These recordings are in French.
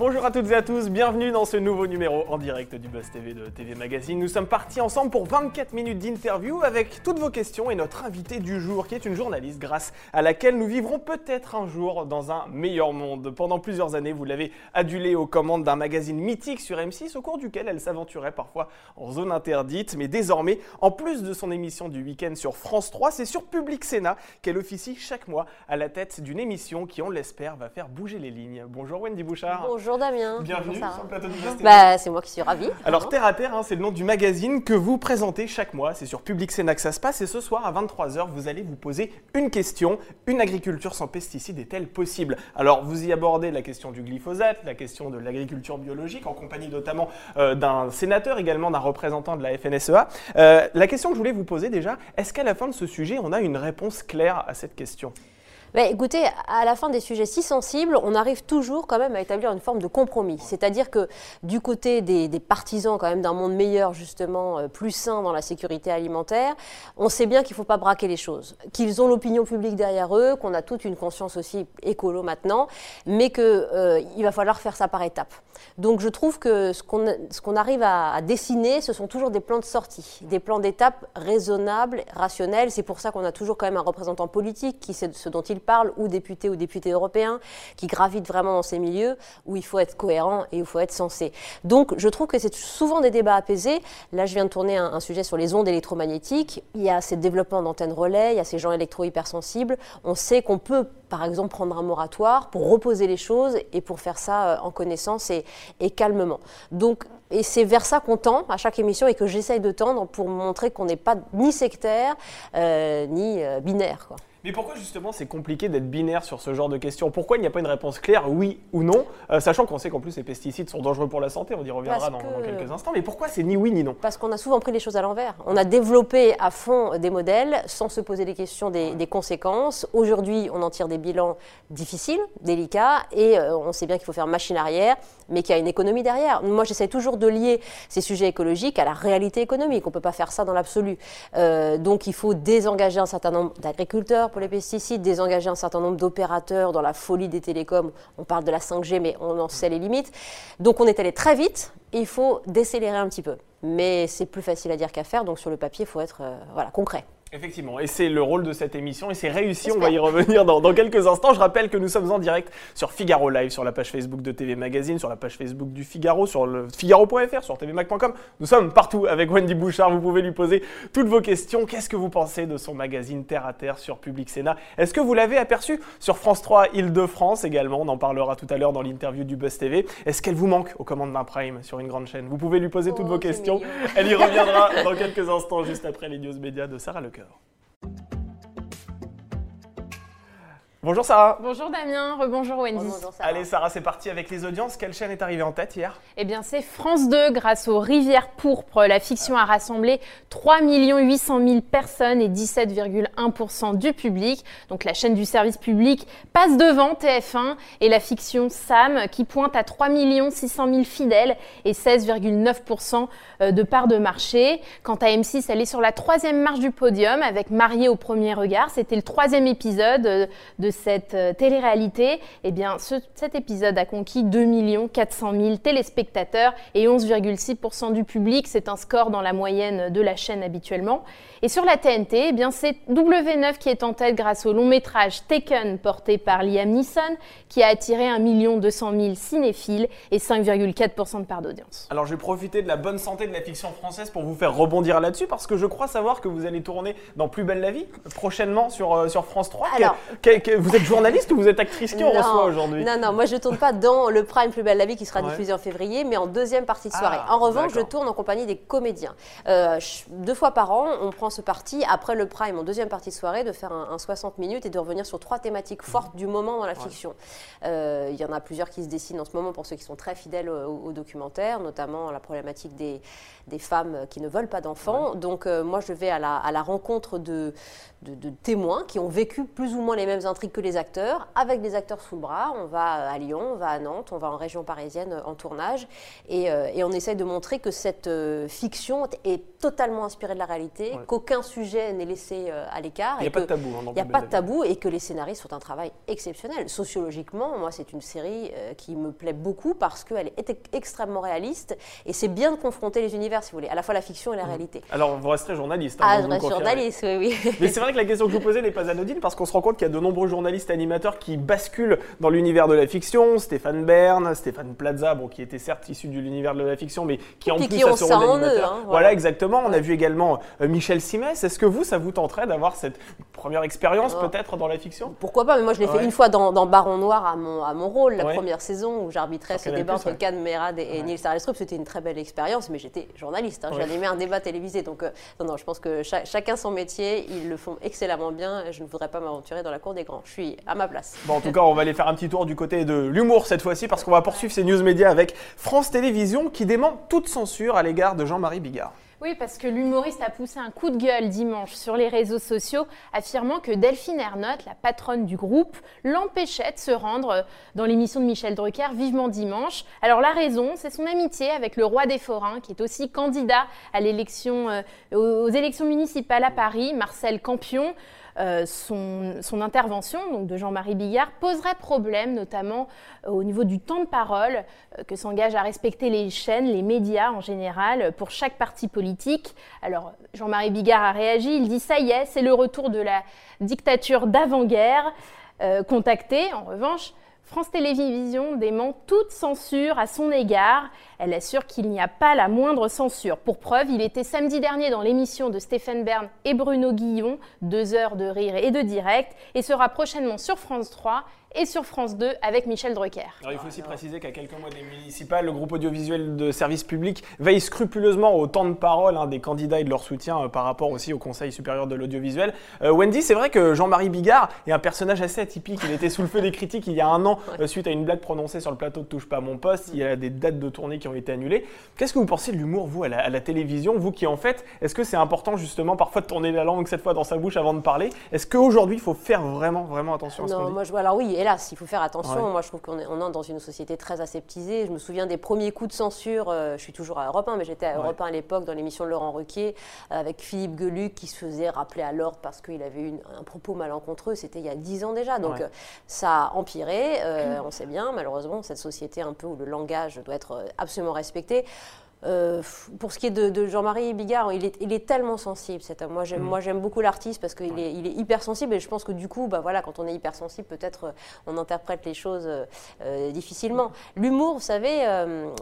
Bonjour à toutes et à tous, bienvenue dans ce nouveau numéro en direct du Buzz TV de TV Magazine. Nous sommes partis ensemble pour 24 minutes d'interview avec toutes vos questions et notre invité du jour qui est une journaliste grâce à laquelle nous vivrons peut-être un jour dans un meilleur monde. Pendant plusieurs années, vous l'avez adulée aux commandes d'un magazine mythique sur M6 au cours duquel elle s'aventurait parfois en zone interdite. Mais désormais, en plus de son émission du week-end sur France 3, c'est sur Public Sénat qu'elle officie chaque mois à la tête d'une émission qui, on l'espère, va faire bouger les lignes. Bonjour Wendy Bouchard. Damien. Bienvenue sur le plateau TV. Bah, c'est moi qui suis ravie. Alors Terre à Terre, hein, c'est le nom du magazine que vous présentez chaque mois. C'est sur Public Sénat que ça se passe. Et ce soir à 23h, vous allez vous poser une question. Une agriculture sans pesticides est-elle possible? Alors vous y abordez la question du glyphosate, la question de l'agriculture biologique, en compagnie notamment euh, d'un sénateur, également d'un représentant de la FNSEA. Euh, la question que je voulais vous poser déjà, est-ce qu'à la fin de ce sujet, on a une réponse claire à cette question? Bah, écoutez, à la fin des sujets si sensibles, on arrive toujours quand même à établir une forme de compromis. C'est-à-dire que du côté des, partisans quand même d'un monde meilleur, justement, euh, plus sain dans la sécurité alimentaire, on sait bien qu'il ne faut pas braquer les choses, qu'ils ont l'opinion publique derrière eux, qu'on a toute une conscience aussi écolo maintenant, mais qu'il euh, va falloir faire ça par étapes. Donc je trouve que ce qu'on arrive à, à, dessiner, ce sont toujours des plans de sortie, des plans d'étapes raisonnables, rationnels. C'est pour ça qu'on a toujours quand même un représentant politique qui sait ce dont il parle, ou député ou député européen, qui gravitent vraiment dans ces milieux où il faut être cohérent et où il faut être sensé. Donc je trouve que c'est souvent des débats apaisés. Là, je viens de tourner un, sujet sur les ondes électromagnétiques. Il y a ces développements d'antennes relais, il y a ces gens électro-hypersensibles. On sait qu'on peut, par exemple, prendre un moratoire pour reposer les choses et pour faire ça euh, en connaissance et, et calmement. Donc et c'est vers ça qu'on tend à chaque émission et que j'essaye de tendre pour montrer qu'on n'est pas ni sectaire euh, ni euh, binaire. Quoi. Mais pourquoi justement c'est compliqué d'être binaire sur ce genre de questions? Pourquoi il n'y a pas une réponse claire, oui ou non? Euh, Sachant qu'on sait qu'en plus les pesticides sont dangereux pour la santé, on y reviendra dans, quelques instants. Mais pourquoi c'est ni oui ni non? Parce qu'on a souvent pris les choses à l'envers. On a développé à fond des modèles sans se poser les questions des, conséquences. Aujourd'hui, on en tire des bilans difficiles, délicats, et on sait bien qu'il faut faire machine arrière, mais qu'il y a une économie derrière. Moi, j'essaie toujours de lier ces sujets écologiques à la réalité économique. On ne peut pas faire ça dans l'absolu. Euh, donc, il faut désengager un certain nombre d'agriculteurs pour les pesticides, désengager un certain nombre d'opérateurs dans la folie des télécoms. On parle de la 5G, mais on en sait les limites. Donc on est allé très vite, il faut décélérer un petit peu. Mais c'est plus facile à dire qu'à faire, donc sur le papier, il faut être euh, voilà, concret. Effectivement, et c'est le rôle de cette émission, et c'est réussi, on va y revenir dans, quelques instants. Je rappelle que nous sommes en direct sur Figaro Live, sur la page Facebook de TV Magazine, sur la page Facebook du Figaro, sur le figaro.fr, sur tvmac.com. Nous sommes partout avec Wendy Bouchard, vous pouvez lui poser toutes vos questions. Qu'est-ce que vous pensez de son magazine Terre à Terre sur Public Sénat? Est-ce que vous l'avez aperçu sur France 3 Île-de-France également? On en parlera tout à l'heure dans l'interview du Buzz TV. Est-ce qu'elle vous manque aux commandes d'un Prime sur une grande chaîne? Vous pouvez lui poser toutes oh, vos questions. Elle y reviendra dans quelques instants, juste après les news médias de Sarah Lecoeur. go. Bonjour Sarah. Bonjour Damien, rebonjour Wendy. Allez Sarah, c'est parti avec les audiences. Quelle chaîne est arrivée en tête hier? Eh bien c'est France 2 grâce aux Rivières Pourpres. La fiction a rassemblé 3 800 000 personnes et 17,1% du public. Donc la chaîne du service public passe devant TF1 et la fiction Sam qui pointe à 3 600 000 fidèles et 16,9% euh, de part de marché. Quant à M6, elle est sur la troisième marche du podium avec Marié au premier regard. C'était le troisième épisode euh, de cette euh, télé-réalité, eh bien, cet épisode a conquis 2 400 000 téléspectateurs et 11,6% du public. C'est un score dans la moyenne de la chaîne habituellement. Et sur la TNT, eh bien, c'est W9 qui est en tête grâce au long métrage Taken porté par Liam Neeson qui a attiré 1 200 000 cinéphiles et 5,4% de part d'audience. Alors je vais profiter de la bonne santé de la fiction française pour vous faire rebondir là-dessus parce que je crois savoir que vous allez tourner dans Plus belle la vie prochainement sur, euh, sur France 3. Alors, vous êtes journaliste ou vous êtes actrice? Qui on reçoit aujourd'hui? Non, non, moi je ne tourne pas dans le Prime Plus belle la vie qui sera diffusé en février, mais en deuxième partie de soirée. Ah, en revanche, je tourne en compagnie des comédiens. Euh, deux fois par an, on prend ce parti, après le Prime, en deuxième partie de soirée, de faire un, 60 minutes et de revenir sur trois thématiques fortes du moment dans la fiction. Euh, il y en a plusieurs qui se dessinent en ce moment pour ceux qui sont très fidèles au, documentaire, notamment la problématique des, des, femmes qui ne veulent pas d'enfants. Donc euh, moi, je vais à la, à la rencontre de, de, témoins qui ont vécu plus ou moins les mêmes intrigues que les acteurs, avec des acteurs sous le bras. On va à Lyon, on va à Nantes, on va en région parisienne en tournage, et, et on essaye de montrer que cette fiction est totalement inspiré de la réalité, qu'aucun sujet n'est laissé euh, à l'écart. Il n'y a pas de tabou. Hein, il n'y a pas de tabou et que les scénaristes font un travail exceptionnel. Sociologiquement, moi, c'est une série euh, qui me plaît beaucoup parce qu'elle est extrêmement réaliste et c'est bien de confronter les univers, si vous voulez, à la fois la fiction et la mmh. réalité. Alors, vous resterez journaliste. Hein, ah, je reste journaliste, oui. Mais c'est vrai que la question que je vous posais n'est pas anodine parce qu'on se rend compte qu'il y a de nombreux journalistes et animateurs qui basculent dans l'univers de la fiction. Stéphane Bern, Stéphane Plaza, bon, qui était certes issu de l'univers de la fiction, mais qui en plus a ce rôle d'animateur. Hein, voilà. exactement. On a vu également euh, Michel Simès. Est-ce que vous, ça vous tenterait d'avoir cette première expérience peut-être dans la fiction? Pourquoi pas Mais moi, je l'ai fait une fois dans, Baron Noir à mon, à mon rôle, la première saison où j'arbitrais ce débat entre Cannes Merad et, et Niels C'était une très belle expérience, mais j'étais journaliste. Hein, J'animais un débat télévisé. Donc, euh, non, non, je pense que chacun son métier. Ils le font excellemment bien. Je ne voudrais pas m'aventurer dans la cour des grands. Je suis à ma place. Bon, en tout cas, on va aller faire un petit tour du côté de l'humour cette fois-ci parce qu'on va poursuivre ces news médias avec France Télévisions qui dément toute censure à l'égard de Jean-Marie Bigard. Oui, parce que l'humoriste a poussé un coup de gueule dimanche sur les réseaux sociaux, affirmant que Delphine Ernotte, la patronne du groupe, l'empêchait de se rendre dans l'émission de Michel Drucker Vivement Dimanche. Alors la raison, c'est son amitié avec le roi des forains, qui est aussi candidat euh, aux élections municipales à Paris, Marcel Campion. Euh, son, intervention de Jean-Marie Bigard poserait problème, notamment euh, au niveau du temps de parole euh, que s'engagent à respecter les chaînes, les médias en général, pour chaque parti politique. Alors Jean-Marie Bigard a réagi, il dit ça y est, c'est le retour de la dictature d'avant-guerre. contacté, en revanche, France Télévisions dément toute censure à son égard. Elle assure qu'il n'y a pas la moindre censure. Pour preuve, il était samedi dernier dans l'émission de Stéphane Bern et Bruno Guillon, deux heures de rire et de direct, et sera prochainement sur France 3 et sur France 2 avec Michel Drucker. il faut aussi préciser qu'à quelques mois des municipales, le groupe audiovisuel de service public veille scrupuleusement au temps de parole hein, des candidats et de leur soutien euh, par rapport aussi au Conseil supérieur de l'audiovisuel. Euh, Wendy, c'est vrai que Jean-Marie Bigard est un personnage assez atypique. Il était sous le feu des critiques il y a un an euh, suite à une blague prononcée sur le plateau de Touche pas à mon poste. Il y a des dates de tournée qui ont été annulées. Qu'est-ce que vous pensez de l'humour, vous, à la, télévision? Vous qui en fait, est-ce que c'est important justement parfois de tourner la langue cette fois dans sa bouche avant de parler? Est-ce qu'aujourd'hui, il faut faire vraiment, vraiment attention à ce qu'on dit? moi, je, Alors oui, hélas, il faut faire attention moi, je trouve qu'on est, on dans une société très aseptisée. Je me souviens des premiers coups de censure. Euh, je suis toujours à Europe 1, mais j'étais à Europe 1 à l'époque dans l'émission de Laurent Ruquier avec Philippe Geluc qui se faisait rappeler à l'ordre parce qu'il avait eu un propos malencontreux. C'était il y a dix ans déjà. Donc euh, ça a empiré. Euh, on sait bien, malheureusement, cette société un peu où le langage doit être absolument respecté. Euh, pour ce qui est de, Jean-Marie Bigard, il est, il est, tellement sensible cet homme. Moi, j'aime, mm. moi, j'aime beaucoup l'artiste parce qu'il est, il est hyper sensible et je pense que du coup, bah, voilà, quand on est hyper sensible, peut-être euh, on interprète les choses euh, difficilement. L'humour, vous savez,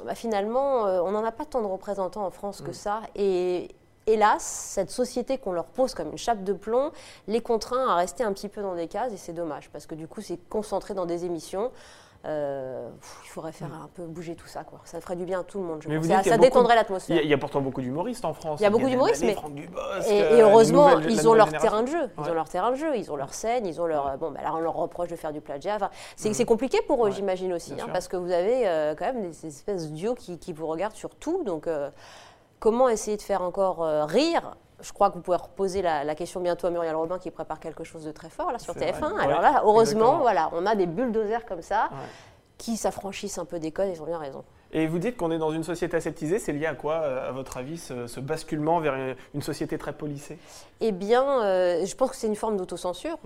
bah, finalement, on n'en a pas tant de représentants en France que mm. ça. Et, hélas, cette société qu'on leur pose comme une chape de plomb les contraint à rester un petit peu dans des cases et c'est dommage parce que du coup, c'est concentré dans des émissions. Euh, il faudrait faire un peu bouger tout ça. Quoi. Ça ferait du bien à tout le monde. Je pense. Ça, détendrait l'atmosphère. Il y, a pourtant beaucoup d'humoristes en France. Il y a beaucoup d'humoristes, mais et, et, heureusement, ils ont leur terrain de jeu. Ils ont leur terrain de jeu. Ils ont leur scène. Ils ont leur bon. Bah, là, on leur reproche de faire du plagiat. Enfin, c'est mm. compliqué pour eux, j'imagine aussi, hein, parce que vous avez euh, quand même des, espèces d'yeux qui, qui, vous regardent sur tout. Donc, euh, comment essayer de faire encore rire je crois que vous pouvez reposer la, question bientôt à Muriel Robin qui prépare quelque chose de très fort là sur TF1. Alors là, heureusement, voilà, on a des bulldozers comme ça qui s'affranchissent un peu des codes, ils ont bien raison. Et vous dites qu'on est dans une société aseptisée, c'est lié à quoi, euh, à votre avis, ce, basculement vers une, société très policée? Eh bien, euh, je pense que c'est une forme d'autocensure.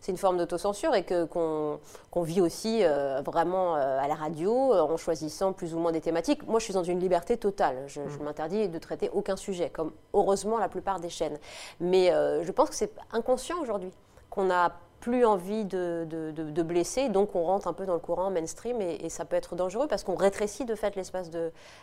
C'est une forme d'autocensure et que, qu'on, vit aussi euh, vraiment à la radio en choisissant plus ou moins des thématiques. Moi, je suis dans une liberté totale. Je, je mmh. m'interdis de traiter aucun sujet, comme heureusement la plupart des chaînes. Mais je pense que c'est inconscient aujourd'hui qu'on a plus envie de, de, blesser, donc on rentre un peu dans le courant mainstream et, ça peut être dangereux parce qu'on rétrécit de fait l'espace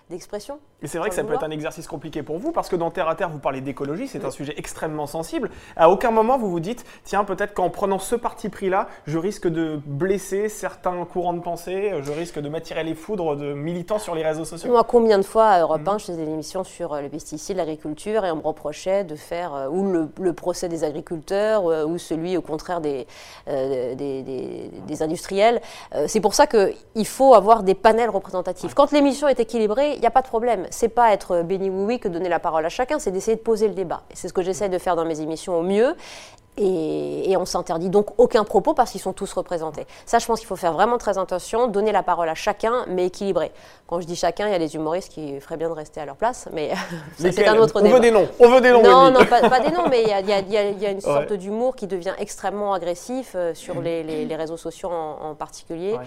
d'expression. et c'est vrai que ça peut être un exercice compliqué pour vous parce que dans Terre à Terre, vous parlez d'écologie, c'est un sujet extrêmement sensible. À aucun moment vous vous dites, tiens, peut-être qu'en prenant ce parti pris-là, je risque de blesser certains courants de pensée, je risque de m'attirer les foudres de militants sur les réseaux sociaux. Moi, combien de fois à Europe 1, mhm. je faisais des émissions sur euh, les pesticides, l'agriculture et on me reprochait de faire euh, ou le, procès des agriculteurs euh, ou celui au contraire des, euh, des, industriels. Euh, c'est pour ça qu'il faut avoir des panels représentatifs. Quand l'émission est équilibrée, il n'y a pas de problème. C'est pas être béni oui oui que donner la parole à chacun, c'est d'essayer de poser le débat. C'est ce que j'essaie de faire dans mes émissions au mieux Et, on s'interdit donc aucun propos parce qu'ils sont tous représentés. Ça, je pense qu'il faut faire vraiment très attention, donner la parole à chacun, mais équilibré. Quand je dis chacun, il y a les humoristes qui feraient bien de rester à leur place, mais c'est un autre débat. On veut des noms, on veut des noms. Non, non, pas, des noms, mais il y a, une sorte d'humour qui devient extrêmement agressif euh, sur les, réseaux sociaux en, particulier.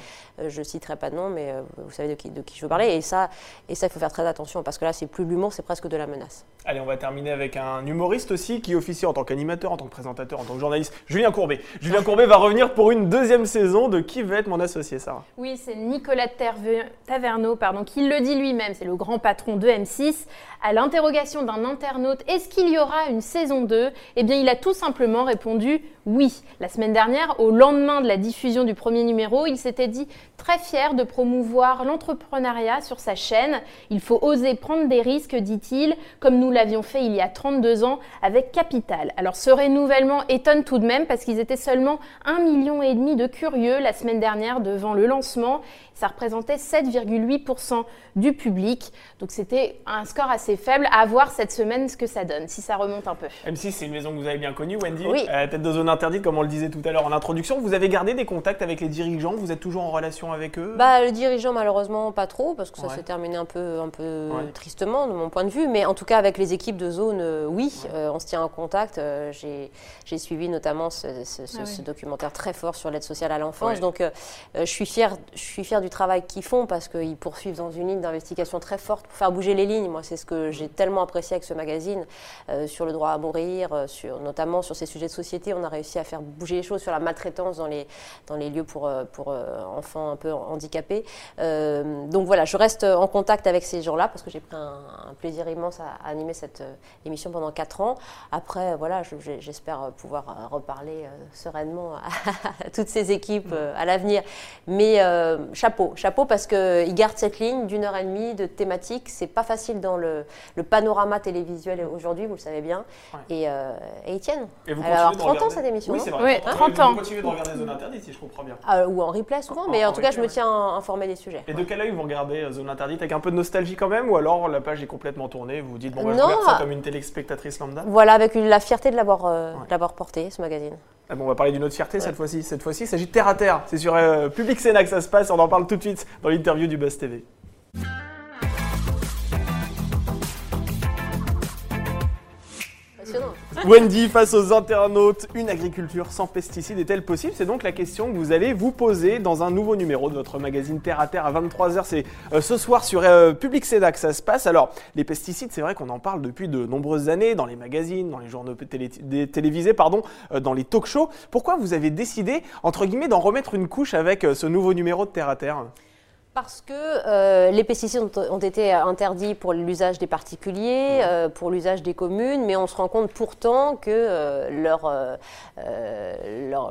Euh, je ne citerai pas de nom, mais euh, vous savez de qui, de qui je veux parler. Et ça, et ça, il faut faire très attention parce que là, c'est plus l'humour, c'est presque de la menace. Allez, on va terminer avec un humoriste aussi qui officie en tant qu'animateur, en tant que présentateur, en tant que journaliste. Julien Courbet. Julien Courbet va revenir pour une deuxième saison de Qui va être mon associé, Sarah Oui, c'est Nicolas Taverneau pardon, qui le dit lui-même. C'est le grand patron de M6. À l'interrogation d'un internaute, est-ce qu'il y aura une saison 2 Eh bien, il a tout simplement répondu oui. La semaine dernière, au lendemain de la diffusion du premier numéro, il s'était dit très fier de promouvoir l'entrepreneuriat sur sa chaîne. Il faut oser prendre des risques, dit-il, comme nous l'avions fait il y a 32 ans avec Capital. Alors ce renouvellement étonne tout de même parce qu'ils étaient seulement 1,5 million et demi de curieux la semaine dernière devant le lancement. Ça représentait 7,8% du public. Donc c'était un score assez faible. À voir cette semaine ce que ça donne, si ça remonte un peu. M6, c'est une maison que vous avez bien connue, Wendy. Oui. Euh, tête de zone interdite, comme on le disait tout à l'heure en introduction. Vous avez gardé des contacts avec les dirigeants? Vous êtes toujours en relation avec eux? Bah, Le dirigeant, malheureusement, pas trop, parce que ça s'est terminé un peu, un peu tristement, de mon point de vue. Mais en tout cas, avec les équipes de zone, euh, oui, euh, on se tient en contact. J'ai suivi notamment ce, ah documentaire très fort sur l'aide sociale à l'enfance. Donc, je suis fière, je suis fière du travail qu'ils font parce qu'ils poursuivent dans une ligne d'investigation très forte pour faire bouger les lignes. Moi, c'est ce que j'ai tellement apprécié avec ce magazine euh, sur le droit à mourir, euh, sur, notamment sur ces sujets de société. On a réussi à faire bouger les choses sur la maltraitance dans les, dans les lieux pour, euh, pour enfants un peu handicapés. donc voilà, je reste en contact avec ces gens-là parce que j'ai pris un, plaisir immense à, animer cette émission pendant 4 ans. Après, voilà, j'espère pouvoir reparler sereinement à, toutes ces équipes à l'avenir. Mais chapeau, chapeau parce qu'ils gardent cette ligne d'une heure et demie de thématique. C'est pas facile dans le, panorama télévisuel aujourd'hui, vous le savez bien. Et, euh, et ils tiennent. Et vous Alors, 30 ans cette émission Oui, c'est vrai. 30 ans. Vous continuez de regarder Zone Interdite, si je comprends bien. Ah, ou en replay souvent, mais en, tout cas, je me tiens informé des sujets. Et de quel œil vous regardez euh, Zone Interdite? Avec un peu de nostalgie quand même Ou alors la page est complètement tournée Vous vous dites, bon, bah, je regarde ça comme une téléspectatrice lambda? Voilà, avec la fierté de l'avoir euh, porté, ce magazine. Ah bon, on va parler d'une autre fierté cette fois-ci. Cette fois-ci, il s'agit de Terre à Terre. C'est sur Public Sénat que ça se passe. On en parle tout de suite dans l'interview du Buzz TV. Wendy, face aux internautes, une agriculture sans pesticides est-elle possible? C'est donc la question que vous allez vous poser dans un nouveau numéro de votre magazine Terre à Terre à 23h. C'est euh, ce soir sur euh, Public Seda que ça se passe. Alors, les pesticides, c'est vrai qu'on en parle depuis de nombreuses années dans les magazines, dans les journaux télévisés, pardon, euh, dans les talk shows. Pourquoi vous avez décidé, entre guillemets, d'en remettre une couche avec ce nouveau numéro de Terre à Terre? Parce que euh, les pesticides ont, été interdits pour l'usage des particuliers, euh, pour l'usage des communes, mais on se rend compte pourtant que euh, leur,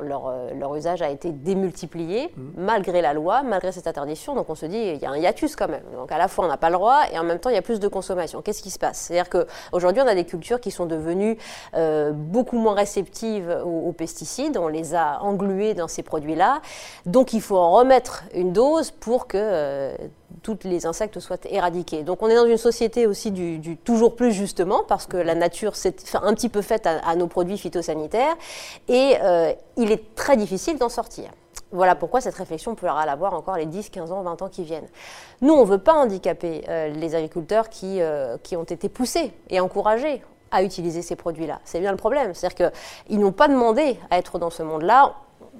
leur, leur, usage a été démultiplié mmh. malgré la loi, malgré cette interdiction. Donc on se dit, il y a un hiatus quand même. Donc à la fois on n'a pas le droit et en même temps il y a plus de consommation. Qu'est-ce qui se passe? C'est-à-dire qu'aujourd'hui on a des cultures qui sont devenues beaucoup moins réceptives aux, aux, pesticides, on les a engluées dans ces produits-là. Donc il faut en remettre une dose pour que euh, tous les insectes soient éradiqués. Donc on est dans une société aussi du, toujours plus justement, parce que la nature s'est un petit peu faite à, nos produits phytosanitaires, et euh, il est très difficile d'en sortir. Voilà pourquoi cette réflexion pourra l'avoir encore les 10, 15 ans, 20 ans qui viennent. Nous, on ne veut pas handicaper euh, les agriculteurs qui, qui ont été poussés et encouragés à utiliser ces produits-là. C'est bien le problème. C'est-à-dire qu'ils n'ont pas demandé à être dans ce monde-là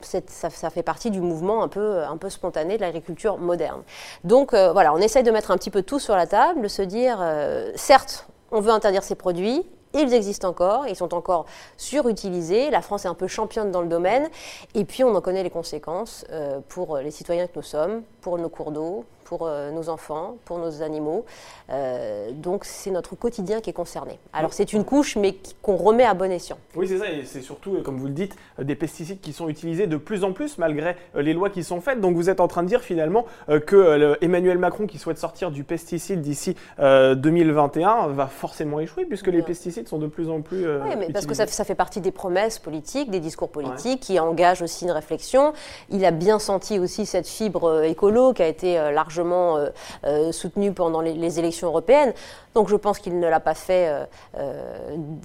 ça, fait partie du mouvement un peu, peu spontané de l'agriculture moderne. Donc euh, voilà, on essaye de mettre un petit peu tout sur la table, de se dire, euh, certes, on veut interdire ces produits, ils existent encore, ils sont encore surutilisés. La France est un peu championne dans le domaine. Et puis, on en connaît les conséquences euh, pour les citoyens que nous sommes, pour nos cours d'eau, pour euh, nos enfants, pour nos animaux. Euh, donc c'est notre quotidien qui est concerné. Alors c'est une couche, mais qu'on remet à bon escient. Oui, c'est ça, et c'est surtout, euh, comme vous le dites, des pesticides qui sont utilisés de plus en plus malgré les lois qui sont faites. Donc vous êtes en train de dire finalement que Emmanuel Macron, qui souhaite sortir du pesticide d'ici 2021, va forcément échouer puisque les pesticides sont de plus en plus. oui, mais parce que ça, ça, fait partie des promesses politiques, des discours politiques qui engagent aussi une réflexion. Il a bien senti aussi cette fibre écolo qui a été largement largement soutenu pendant les, élections européennes. Donc je pense qu'il ne l'a pas fait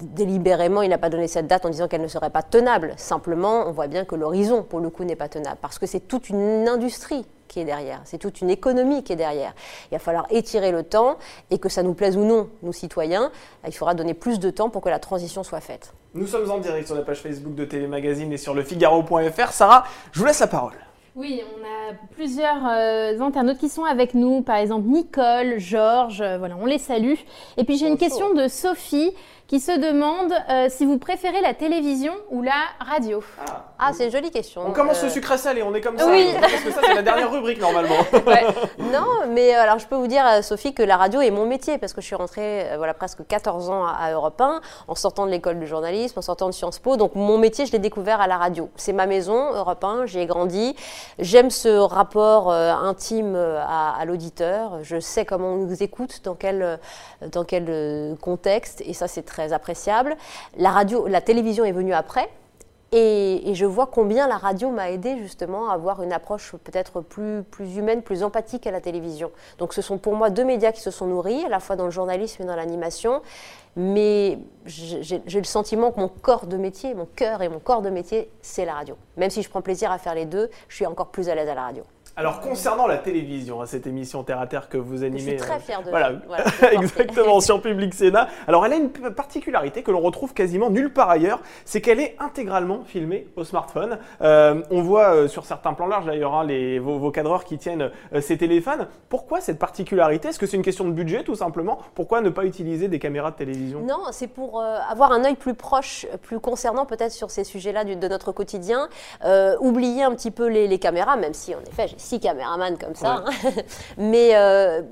délibérément, il n'a pas donné cette date en disant qu'elle ne serait pas tenable. Simplement, on voit bien que l'horizon, pour le coup, n'est pas tenable, parce que c'est toute une industrie qui est derrière, c'est toute une économie qui est derrière. Il va falloir étirer le temps et que ça nous plaise ou non, nous citoyens, il faudra donner plus de temps pour que la transition soit faite. Nous sommes en direct sur la page Facebook de TV Magazine et sur le Figaro.fr. Sarah, je vous laisse la parole. Oui, on a plusieurs euh, internautes qui sont avec nous, par exemple Nicole, Georges, euh, voilà, on les salue. Et puis j'ai une question de Sophie qui se demande euh, si vous préférez la télévision ou la radio. Ah, ah c'est une jolie question. On commence ce sucre salé, on est comme ça. Oui. Parce que ça, c'est la dernière rubrique normalement. Non, mais alors je peux vous dire, Sophie, que la radio est mon métier parce que je suis rentrée voilà, presque 14 ans à, Europe 1 en sortant de l'école de journalisme, en sortant de Sciences Po. Donc mon métier, je l'ai découvert à la radio. C'est ma maison, Europe 1, j'y ai grandi. J'aime ce rapport euh, intime euh, à, l'auditeur. Je sais comment on nous écoute, dans quel, euh, dans quel contexte, et ça c'est très appréciable. La radio, la télévision est venue après. Et, je vois combien la radio m'a aidé justement à avoir une approche peut-être plus, plus humaine, plus empathique à la télévision. Donc ce sont pour moi deux médias qui se sont nourris, à la fois dans le journalisme et dans l'animation mais j'ai le sentiment que mon corps de métier, mon cœur et mon corps de métier, c'est la radio. Même si je prends plaisir à faire les deux, je suis encore plus à l'aise à la radio. Alors concernant la télévision, hein, cette émission Terre à Terre que vous animez, je suis très fière de. Voilà, exactement sur Public Sénat. Alors elle a une particularité que l'on retrouve quasiment nulle part ailleurs, c'est qu'elle est intégralement filmée au smartphone. Euh, on voit euh, sur certains plans larges d'ailleurs hein, vos, vos, cadreurs qui tiennent euh, ces téléphones. Pourquoi cette particularité? Est-ce que c'est une question de budget tout simplement? Pourquoi ne pas utiliser des caméras de télévision? Non, c'est pour avoir un œil plus proche, plus concernant peut-être sur ces sujets-là de notre quotidien. oublier un petit peu les, les caméras, même si en effet j'ai six caméramans comme ça, hein. mais euh,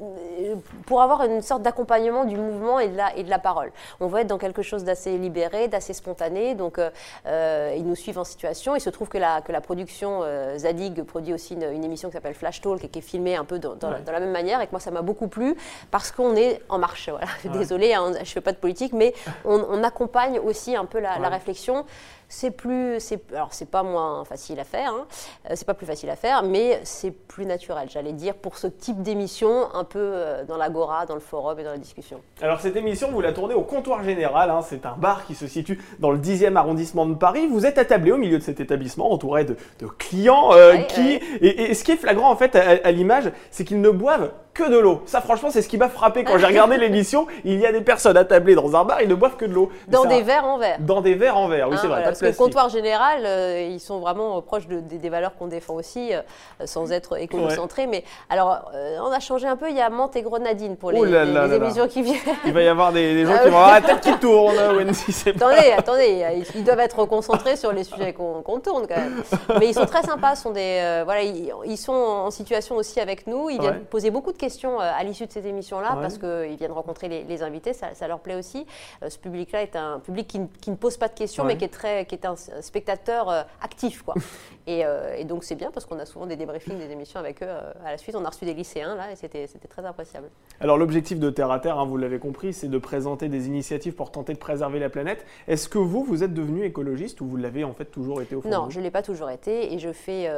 pour avoir une sorte d'accompagnement du mouvement et de, la, et de la parole. On veut être dans quelque chose d'assez libéré, d'assez spontané, donc euh, euh, ils nous suivent en situation. Il se trouve que la, que la production Zadig produit aussi une, émission qui s'appelle Flash Talk et qui est filmée un peu dans, la, même manière et que moi ça m'a beaucoup plu parce qu'on est en marche. Voilà. Désolée, hein, je ne fais pas de politique, mais on, accompagne aussi un peu la, la réflexion c'est plus, alors c'est pas moins facile à faire, hein. euh, c'est pas plus facile à faire, mais c'est plus naturel, j'allais dire, pour ce type d'émission, un peu euh, dans l'agora, dans le forum et dans la discussion. Alors cette émission, vous la tournez au comptoir général, hein. c'est un bar qui se situe dans le 10e arrondissement de Paris. Vous êtes attablé au milieu de cet établissement, entouré de, clients euh, qui, Et, ce qui est flagrant en fait à l'image, c'est qu'ils ne boivent que de l'eau. Ça, franchement, c'est ce qui m'a frappé quand j'ai regardé l'émission. Il y a des personnes attablées dans un bar, ils ne boivent que de l'eau. Dans des verres en verre. Dans des verres en verre, oui, c'est vrai. parce que le comptoir général, euh, ils sont vraiment proches des valeurs qu'on défend aussi, euh, sans être éconocentrés. Mais alors, euh, on a changé un peu. Il y a menthe et grenadine pour les, émissions qui viennent. Il va y avoir des, gens ah qui vont avoir la tête qui tourne, Attendez, attendez, ils doivent être concentrés sur les sujets qu'on tourne quand même. Mais ils sont très sympas. Sont des, voilà, ils, sont en situation aussi avec nous. Ils viennent poser beaucoup de questions euh, à l'issue de ces émissions-là parce qu'ils viennent rencontrer les, invités, ça, leur plaît aussi. Euh, ce public-là est un public qui, ne pose pas de questions, mais qui est, très, qui est un spectateur euh, actif. Quoi. et, donc c'est bien parce qu'on a souvent des débriefings des émissions avec eux à la suite. On a reçu des lycéens là et c'était très appréciable. Alors l'objectif de Terre à Terre, hein, vous l'avez compris, c'est de présenter des initiatives pour tenter de préserver la planète. Est-ce que vous, vous êtes devenu écologiste ou vous l'avez en fait toujours été au fond Non, je ne l'ai pas toujours été et je fais,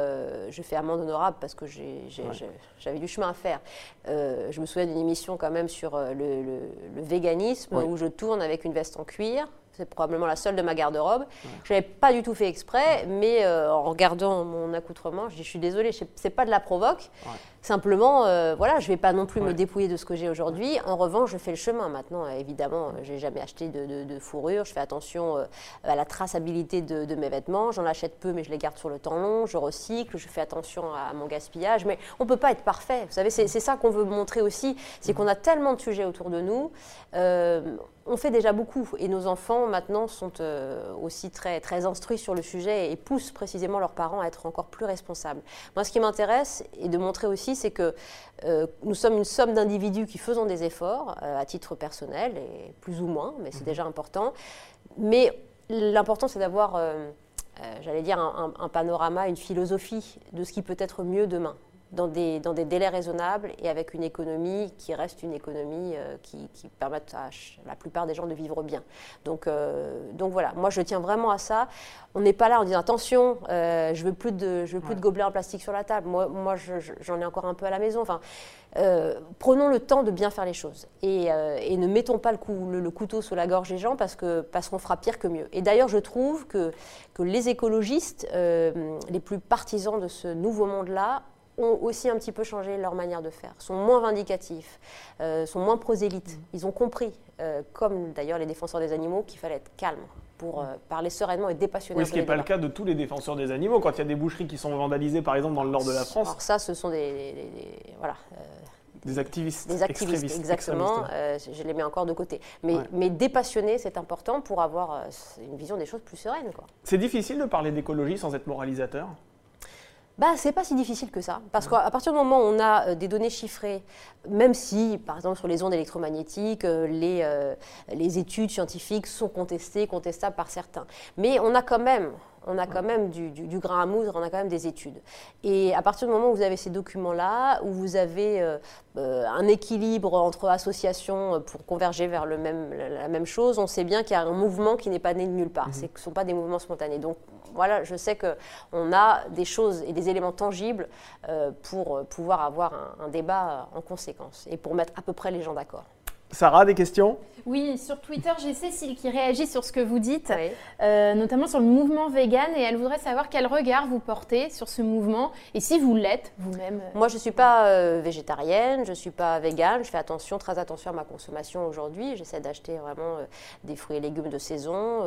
je fais amende honorable parce que j'avais du chemin à faire. Euh, je me souviens d'une émission quand même sur euh, le, véganisme où je tourne avec une veste en cuir. C'est probablement la seule de ma garde-robe. Je n'avais pas du tout fait exprès, mais euh, en regardant mon accoutrement, je dis, je suis désolée, c'est pas de la provoque. Simplement, euh, voilà, je ne vais pas non plus me dépouiller de ce que j'ai aujourd'hui. En revanche, je fais le chemin. Maintenant, évidemment, je n'ai jamais acheté de, fourrure. Je fais attention euh, à la traçabilité de, mes vêtements. J'en achète peu, mais je les garde sur le temps long. Je recycle. Je fais attention à, mon gaspillage. Mais on ne peut pas être parfait. Vous savez, c'est ça qu'on veut montrer aussi. C'est mmh. qu'on a tellement de sujets autour de nous. Euh, on fait déjà beaucoup et nos enfants maintenant sont aussi très, très instruits sur le sujet et poussent précisément leurs parents à être encore plus responsables. Moi, ce qui m'intéresse est de montrer aussi c'est que euh, nous sommes une somme d'individus qui faisons des efforts euh, à titre personnel, et plus ou moins, mais c'est mhm. déjà important. Mais l'important, c'est d'avoir, euh, j'allais dire, un, panorama, une philosophie de ce qui peut être mieux demain. Dans des, dans des délais raisonnables et avec une économie qui reste une économie euh, qui, qui permette à la plupart des gens de vivre bien. Donc, euh, donc voilà, moi je tiens vraiment à ça. On n'est pas là en disant attention, euh, je veux plus de, je veux plus de gobelets en plastique sur la table. Moi, moi j'en ai encore un peu à la maison. Enfin, prenons le temps de bien faire les choses et, et ne mettons pas le, coup, le, couteau sous la gorge des gens parce que parce qu'on fera pire que mieux. Et d'ailleurs, je trouve que, que les écologistes, les plus partisans de ce nouveau monde-là, ont aussi un petit peu changé leur manière de faire, sont moins vindicatifs, euh, sont moins prosélytes. Mm. Ils ont compris, euh, comme d'ailleurs les défenseurs des animaux, qu'il fallait être calme pour euh, parler sereinement et dépassionnément. Oui, ce qui n'est pas le cas de tous les défenseurs des animaux. Quand il y a des boucheries qui sont vandalisées, par exemple, dans le nord de la France. Alors ça, ce sont des, voilà. des activistes. Des activistes, exactement. je les mets encore de côté. Mais, mais dépassionner, c'est important pour avoir une vision des choses plus sereine. C'est difficile de parler d'écologie sans être moralisateur? Bah, c'est pas si difficile que ça. Parce qu'à partir du moment où on a euh, des données chiffrées, même si, par exemple, sur les ondes électromagnétiques, euh, les, euh, les études scientifiques sont contestées, contestables par certains. Mais on a quand même, on a quand même du, grain à moudre, on a quand même des études. Et à partir du moment où vous avez ces documents-là, où vous avez euh, un équilibre entre associations pour converger vers le même, la même chose, on sait bien qu'il y a un mouvement qui n'est pas né de nulle part. Mhm. Ce ne sont pas des mouvements spontanés. Donc voilà, je sais qu'on a des choses et des éléments tangibles euh, pour pouvoir avoir un débat en conséquence et pour mettre à peu près les gens d'accord. Sarah, des questions? Oui, sur Twitter, j'ai Cécile qui réagit sur ce que vous dites, euh, notamment sur le mouvement vegan, et elle voudrait savoir quel regard vous portez sur ce mouvement, et si vous l'êtes vous-même. Moi, je ne suis pas euh, végétarienne, je ne suis pas végane, je fais attention, très attention à ma consommation aujourd'hui. J'essaie d'acheter vraiment euh, des fruits et légumes de saison.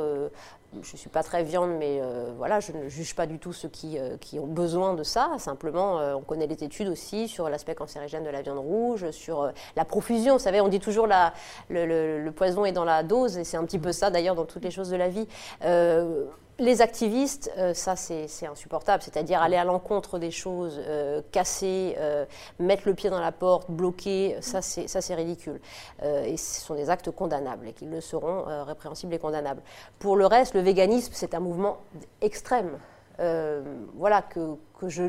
Je ne suis pas très viande, mais voilà, je ne juge pas du tout ceux qui, qui ont besoin de ça. Simplement, on connaît les études aussi sur l'aspect cancérigène de la viande rouge, sur la profusion. Vous savez, on dit toujours la, le, poison est dans la dose, et c'est un petit peu ça d'ailleurs dans toutes les choses de la vie. Euh, les activistes, euh, ça c'est insupportable, c'est-à-dire aller à l'encontre des choses, euh, casser, mettre le pied dans la porte, bloquer, ça c'est ridicule. et ce sont des actes condamnables et qu'ils le seront répréhensibles et condamnables. Pour le reste, le véganisme, c'est un mouvement extrême. voilà, que, que je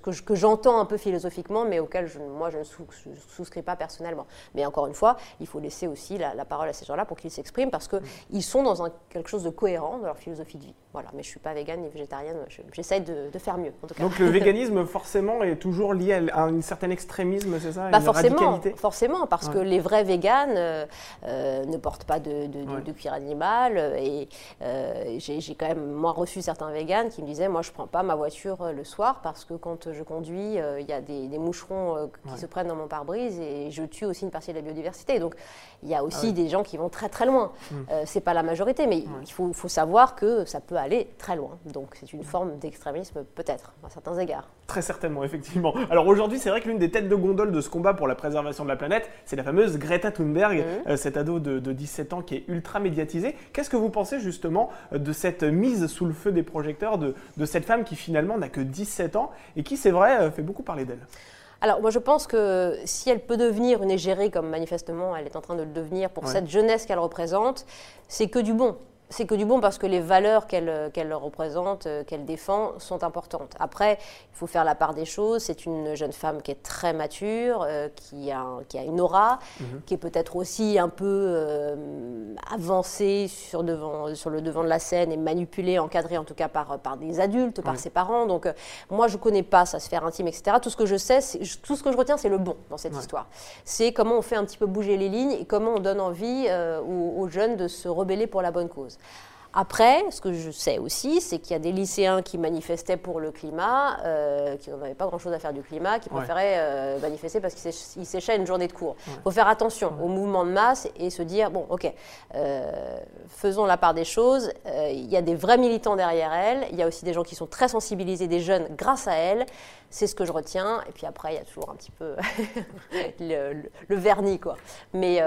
que, que j'entends un peu philosophiquement, mais auquel je, moi je ne souscris pas personnellement. Mais encore une fois, il faut laisser aussi la, parole à ces gens-là pour qu'ils s'expriment, parce qu'ils sont dans un, quelque chose de cohérent dans leur philosophie de vie. Voilà, mais je ne suis pas végane ni végétarienne, j'essaie de, de, faire mieux. En tout cas. Donc le véganisme, forcément, est toujours lié à un certain extrémisme, c'est ça bah forcément, forcément, parce que les vrais véganes euh, euh, ne portent pas de, de, cuir animal. Et euh, j'ai quand même, moi, reçu certains véganes qui me disaient, moi, je ne prends pas ma voiture le soir parce que quand je conduis, euh, il y a des, moucherons euh, qui se prennent dans mon pare-brise et je tue aussi une partie de la biodiversité. Donc il y a aussi ah des gens qui vont très très loin. Ce mmh. C'est pas la majorité, mais il faut, faut, savoir que ça peut aller très loin. Donc c'est une forme d'extrémisme peut-être à certains égards. Très certainement, effectivement. Alors aujourd'hui, c'est vrai que l'une des têtes de gondole de ce combat pour la préservation de la planète, c'est la fameuse Greta Thunberg, mmh. euh, cet ado de, 17 ans qui est ultra médiatisé. Qu'est-ce que vous pensez justement euh, de cette mise sous le feu des projecteurs de, de cette femme qui finalement n'a que 17 ans et qui, c'est vrai, euh, fait beaucoup parler d'elle? Alors moi je pense que si elle peut devenir une égérie comme manifestement elle est en train de le devenir pour cette jeunesse qu'elle représente, c'est que du bon c'est que du bon parce que les valeurs qu'elle euh, qu'elle représente, euh, qu'elle défend, sont importantes. Après, il faut faire la part des choses. C'est une jeune femme qui est très mature, euh, qui, a, qui a une aura, mhm. qui est peut-être aussi un peu avancée sur, devant, sur le devant de la scène et manipulée, encadrée en tout cas par, par des adultes, par ses parents. Donc moi, je ne connais pas sa sphère intime, etc. Tout ce que je sais, tout ce que je retiens, c'est le bon dans cette histoire. C'est comment on fait un petit peu bouger les lignes et comment on donne envie aux jeunes de se rebeller pour la bonne cause. Après, ce que je sais aussi, c'est qu'il y a des lycéens qui manifestaient pour le climat, euh, qui n'avaient pas grand-chose à faire du climat, qui préféraient euh, manifester parce qu'ils séchaient une journée de cours. Il faut faire attention au mouvement de masse et se dire, bon, ok, euh, faisons la part des choses. Il y a des vrais militants derrière elle, il y a aussi des gens qui sont très sensibilisés, des jeunes, grâce à elle. C'est ce que je retiens. Et puis après, il y a toujours un petit peu le, le, vernis, quoi. Mais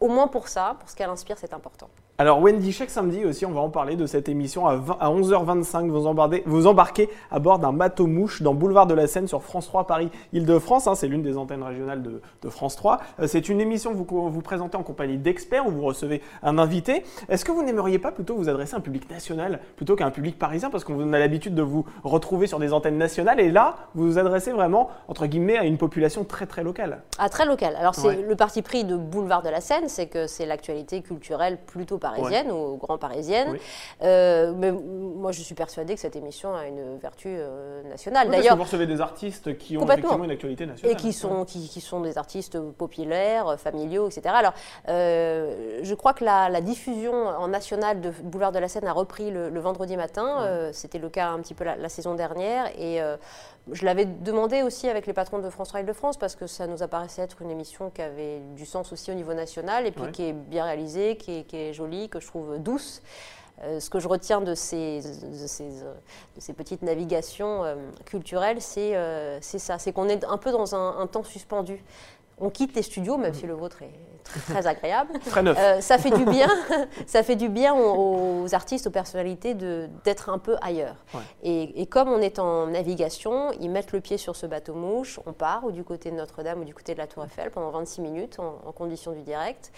au moins pour ça, pour ce qu'elle inspire, c'est important. Alors Wendy, chaque samedi aussi, on va en parler de cette émission à, 11h25. Vous, embarquez, vous embarquez à bord d'un bateau mouche dans Boulevard de la Seine sur France 3 Paris Île-de-France. Hein, c'est l'une des antennes régionales de, France 3. Euh, c'est une émission que vous vous présentez en compagnie d'experts où vous recevez un invité. Est-ce que vous n'aimeriez pas plutôt vous adresser à un public national plutôt qu'à un public parisien? Parce qu'on a l'habitude de vous retrouver sur des antennes nationales et là, vous vous adressez vraiment, entre guillemets, à une population très très locale Ah, très locale. Alors c'est le parti pris de Boulevard de la Seine, c'est que c'est l'actualité culturelle plutôt parisienne ou grand parisienne. Euh, mais moi, je suis persuadée que cette émission a une vertu euh, nationale. D'ailleurs, vous recevez des artistes qui ont effectivement une actualité nationale. Et qui sont, qui, qui sont des artistes populaires, familiaux, etc. Alors, euh, je crois que la, diffusion en national de Boulevard de la Seine a repris le, vendredi matin. C'était le cas un petit peu la, la saison dernière. Et je l'avais demandé aussi avec les patrons de France 3 de France parce que ça nous apparaissait être une émission qui avait du sens aussi au niveau national et puis qui est bien réalisée, qui est, qui est, jolie, que je trouve douce. Euh, ce que je retiens de ces, de ces, de ces petites navigations euh, culturelles, euh, c'est ça, c'est qu'on est un peu dans un, un temps suspendu. On quitte les studios, même si le vôtre est très, agréable. très neuf. Euh, ça fait du bien, ça fait du bien aux, artistes, aux personnalités d'être un peu ailleurs. Et, comme on est en navigation, ils mettent le pied sur ce bateau mouche, on part ou du côté de Notre-Dame ou du côté de la Tour Eiffel pendant 26 minutes en, en condition du direct.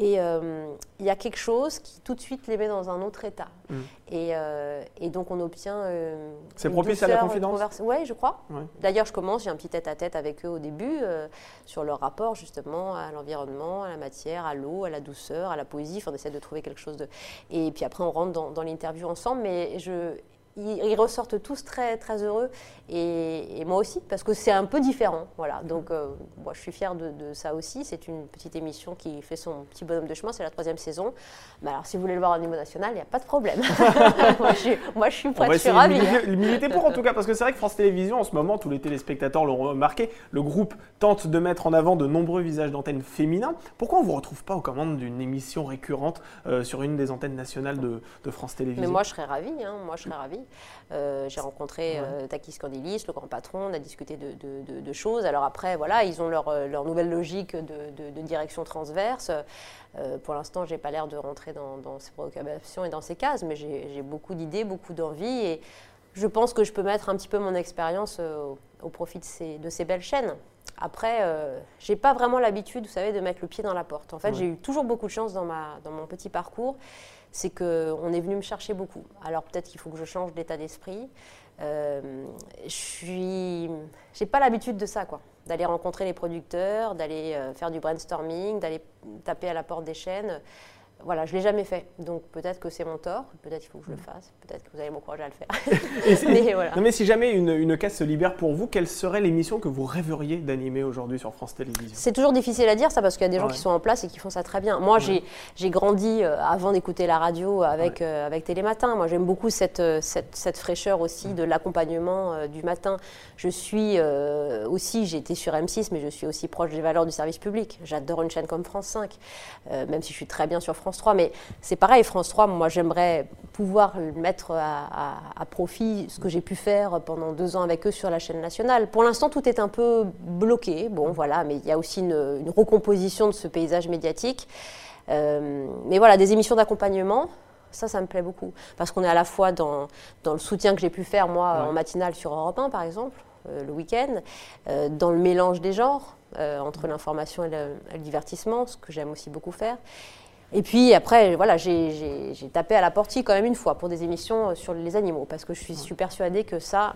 Et euh, il y a quelque chose qui tout de suite les met dans un autre état. Mm. Euh, et, donc on obtient. Euh, c'est propice à la confidence Oui, je crois. D'ailleurs, je commence, j'ai un petit tête-à-tête avec eux au début sur leur rapport justement à l'environnement, à la matière, à l'eau, à la douceur, à la poésie. Enfin, on essaie de trouver quelque chose de. Et puis après, on rentre dans, dans l'interview ensemble. Mais je, ils, ressortent tous très, très heureux et, moi aussi parce que c'est un peu différent. Voilà. Donc euh, moi je suis fière de, ça aussi. C'est une petite émission qui fait son petit bonhomme de chemin. C'est la troisième saison. Mais alors si vous voulez le voir au niveau national, il n'y a pas de problème. moi, je suis, moi, je suis prête, je suis ravie. Militer pour en tout cas parce que c'est vrai que France Télévisions en ce moment, tous les téléspectateurs l'ont remarqué, le groupe tente de mettre en avant de nombreux visages d'antennes féminins. Pourquoi on ne vous retrouve pas aux commandes d'une émission récurrente euh, sur une des antennes nationales de, France Télévisions? Mais moi je serais ravie. Hein. moi je serais ravie. Euh, j'ai rencontré euh, Takis Le grand patron, on a discuté de, choses. Alors après, voilà, ils ont leur, euh, nouvelle logique de, direction transverse. pour l'instant, j'ai pas l'air de rentrer dans, ces préoccupations et dans ces cases, mais j'ai beaucoup d'idées, beaucoup d'envies et je pense que je peux mettre un petit peu mon expérience au, profit de ces, de ces, belles chaînes. Après, je j'ai pas vraiment l'habitude, vous savez, de mettre le pied dans la porte. En fait, j'ai eu toujours beaucoup de chance dans, ma, dans mon petit parcours c'est qu'on est venu me chercher beaucoup. Alors peut-être qu'il faut que je change d'état d'esprit. Euh, je suis, j'ai pas l'habitude de ça, quoi. D'aller rencontrer les producteurs, d'aller euh, faire du brainstorming, d'aller taper à la porte des chaînes voilà, je ne l'ai jamais fait. Donc peut-être que c'est mon tort, peut-être qu'il faut que je le fasse, peut-être que vous avez m'encourager à le faire. mais, voilà. non, mais si jamais une, une, case se libère pour vous, quelle serait l'émission que vous rêveriez d'animer aujourd'hui sur France Télévisions? C'est toujours difficile à dire ça parce qu'il y a des gens qui sont en place et qui font ça très bien. Moi, j'ai grandi euh, avant d'écouter la radio avec, euh, avec Télématin. Moi, j'aime beaucoup cette, euh, cette, cette, fraîcheur aussi de l'accompagnement du matin. Je suis aussi, j'ai été sur M6, mais je suis aussi proche des valeurs du service public. J'adore une chaîne comme France 5, même si je suis très bien sur France 3. Mais c'est pareil, France 3, moi j'aimerais pouvoir mettre à, profit ce que j'ai pu faire pendant deux ans avec eux sur la chaîne nationale. Pour l'instant, tout est un peu bloqué. Bon, voilà, mais il y a aussi une, recomposition de ce paysage médiatique. Euh, mais voilà, des émissions d'accompagnement, ça, ça me plaît beaucoup. Parce qu'on est à la fois dans, dans le soutien que j'ai pu faire, moi, en matinale sur Europe 1, par exemple, euh, le week-end, euh, dans le mélange des genres, entre l'information et le, divertissement, ce que j'aime aussi beaucoup faire. Et puis après, voilà, j'ai tapé à la portille quand même une fois pour des émissions sur les animaux, parce que je suis, persuadée que ça,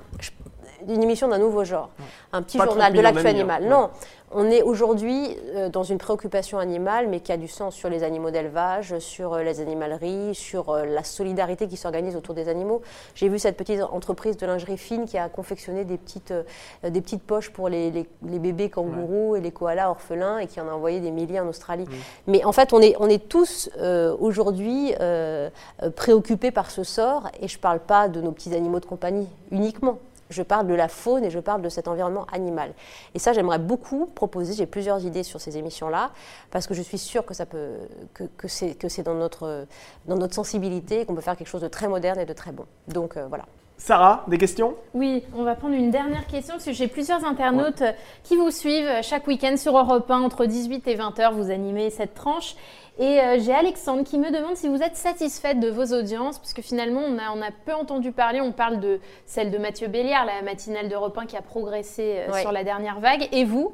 une émission d'un nouveau genre, un petit journal de l'actu animal. Non, on est aujourd'hui euh, dans une préoccupation animale, mais qui a du sens sur les animaux d'élevage, sur euh, les animaleries, sur euh, la solidarité qui s'organise autour des animaux. J'ai vu cette petite entreprise de lingerie fine qui a confectionné des petites, des petites poches pour les, les, bébés kangourous et les koalas orphelins et qui en a envoyé des milliers en Australie. Mais en fait, on est, on est tous aujourd'hui préoccupés par ce sort et je ne parle pas de nos petits animaux de compagnie uniquement je parle de la faune et je parle de cet environnement animal. Et ça, j'aimerais beaucoup proposer, j'ai plusieurs idées sur ces émissions-là, parce que je suis sûre que, ça peut, que, que c'est dans notre, dans notre sensibilité qu'on peut faire quelque chose de très moderne et de très bon. Donc euh, voilà. Sarah, des questions? Oui, on va prendre une dernière question parce que j'ai plusieurs internautes qui vous suivent chaque week-end sur Europe 1 entre 18 et 20 h Vous animez cette tranche Et euh, j'ai Alexandre qui me demande si vous êtes satisfaite de vos audiences, parce que finalement, on a, on a peu entendu parler. On parle de celle de Mathieu Béliard, la matinale d'Europe 1 qui a progressé euh, Ouais. sur la dernière vague. Et vous?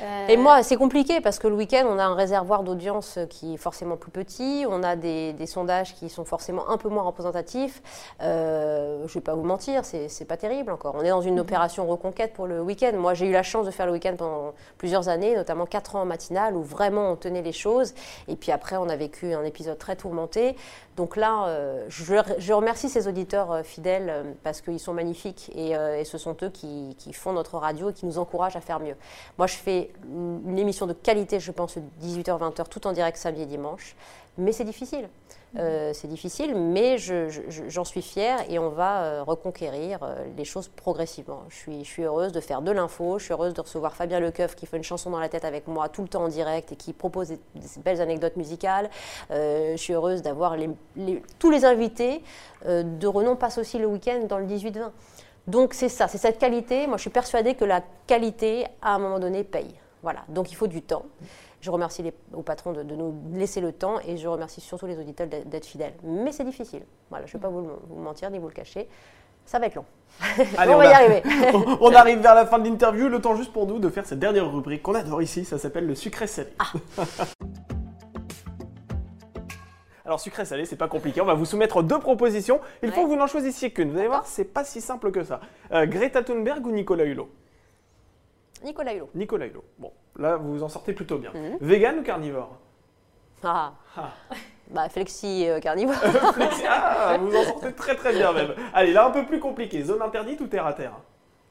Euh, Et moi, c'est compliqué parce que le week-end, on a un réservoir d'audience qui est forcément plus petit, on a des, des sondages qui sont forcément un peu moins représentatifs. Euh, je ne vais pas vous mentir, c'est pas terrible encore. On est dans une opération reconquête pour le week-end. Moi, j'ai eu la chance de faire le week-end pendant plusieurs années, notamment quatre ans en matinale, où vraiment on tenait les choses. Et puis après, on a vécu un épisode très tourmenté. Donc là, euh, je, je remercie ces auditeurs fidèles parce qu'ils sont magnifiques et, et ce sont eux qui, qui font notre radio et qui nous encouragent à faire mieux. Moi, je fais une émission de qualité, je pense, 18h-20h, tout en direct samedi et dimanche. Mais c'est difficile. Euh, c'est difficile, mais je- je- je- j'en suis fière et on va euh, reconquérir euh, les choses progressivement. Je suis, je suis heureuse de faire de l'info, je suis heureuse de recevoir Fabien Lecoeuf qui fait une chanson dans la tête avec moi tout le temps en direct et qui propose des, des belles anecdotes musicales. Euh, je suis heureuse d'avoir les- les- tous les invités euh, de renom passent aussi le week-end dans le 18-20. Donc c'est ça, c'est cette qualité. Moi, je suis persuadée que la qualité, à un moment donné, paye. Voilà. Donc il faut du temps. Je remercie les, au patron de, de nous laisser le temps et je remercie surtout les auditeurs d'être fidèles. Mais c'est difficile. Voilà, je ne vais pas vous, vous mentir ni vous le cacher. Ça va être long. Allez, on, va a- y arriver. on arrive vers la fin de l'interview, le temps juste pour nous de faire cette dernière rubrique qu'on adore ici, ça s'appelle le sucré salé. Alors sucré salé, c'est pas compliqué, on va vous soumettre deux propositions, il faut que vous n'en choisissiez qu'une. Vous allez voir, c'est pas si simple que ça. Euh, Greta Thunberg ou Nicolas Hulot? Nicolas Hulot. Nicolas Hulot. Bon, là vous vous en sortez plutôt bien. Mhm. Vegan ou carnivore? Ah. Ah. Bah, flexi euh, carnivore. Flexi- Ah, vous en sortez très très bien même. Allez, là un peu plus compliqué, zone interdite ou terre à terre?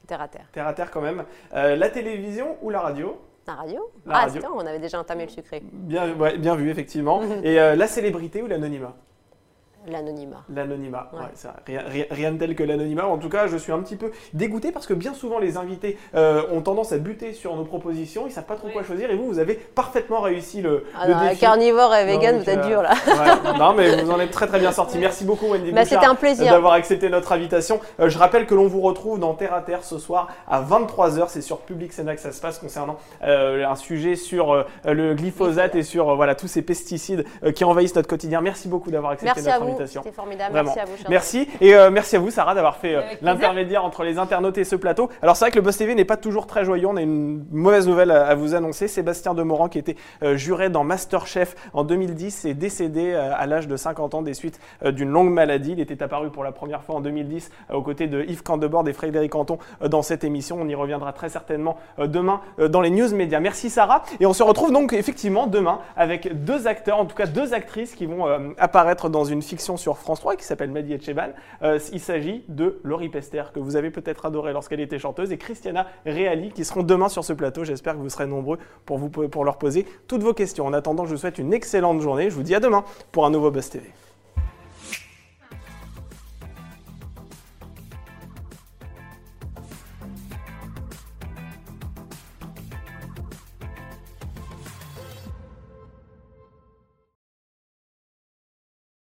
Terre à terre. Terre à terre quand même. Euh, la télévision ou la radio? La radio La Ah, radio. tiens, on avait déjà entamé le sucré. Bien, ouais, bien vu, effectivement. Et euh, la célébrité ou l'anonymat? L'anonymat. L'anonymat, ouais. Ouais. rien, rien- rien de tel que l'anonymat. En tout cas, je suis un petit peu dégoûté parce que bien souvent, les invités euh, ont tendance à buter sur nos propositions. Ils savent pas trop quoi choisir. Et vous, vous avez parfaitement réussi le, Ah, le non, défi. carnivore et vegan, Donc, vous êtes euh, dur là. Ouais. Non, mais vous en êtes très très bien sorti. Merci beaucoup, Wendy Bah, c'était un plaisir. d'avoir accepté notre invitation. Euh, je rappelle que l'on vous retrouve dans Terre à Terre ce soir à 23h. C'est sur Public Sénat que ça se passe concernant euh, un sujet sur le glyphosate et sur voilà, tous ces pesticides qui envahissent notre quotidien. Merci beaucoup d'avoir accepté Merci notre vous. Invitation. C'était formidable. Vraiment. Merci à vous. Merci et euh, merci à vous Sarah d'avoir fait euh, l'intermédiaire entre les internautes et ce plateau. Alors c'est vrai que le Boss TV n'est pas toujours très joyeux, on a une mauvaise nouvelle à, à vous annoncer. Sébastien Demorand qui était euh, juré dans Masterchef en 2010 est décédé à l'âge de 50 ans des suites d'une longue maladie. Il était apparu pour la première fois en 2010 euh, aux côtés de Yves Candebord et Frédéric Canton euh, dans cette émission. On y reviendra très certainement demain dans les news médias. Merci Sarah et on se retrouve donc effectivement demain avec deux acteurs, en tout cas deux actrices qui vont apparaître dans une fiction sur France 3 qui s'appelle Madi Etcheban. Euh, il s'agit de Laurie Pester, que vous avez peut-être adoré lorsqu'elle était chanteuse, et Christiana Reali, qui seront demain sur ce plateau. J'espère que vous serez nombreux pour, pour leur poser toutes vos questions. En attendant, je vous souhaite une excellente journée. Je vous dis à demain pour un nouveau Buzz TV.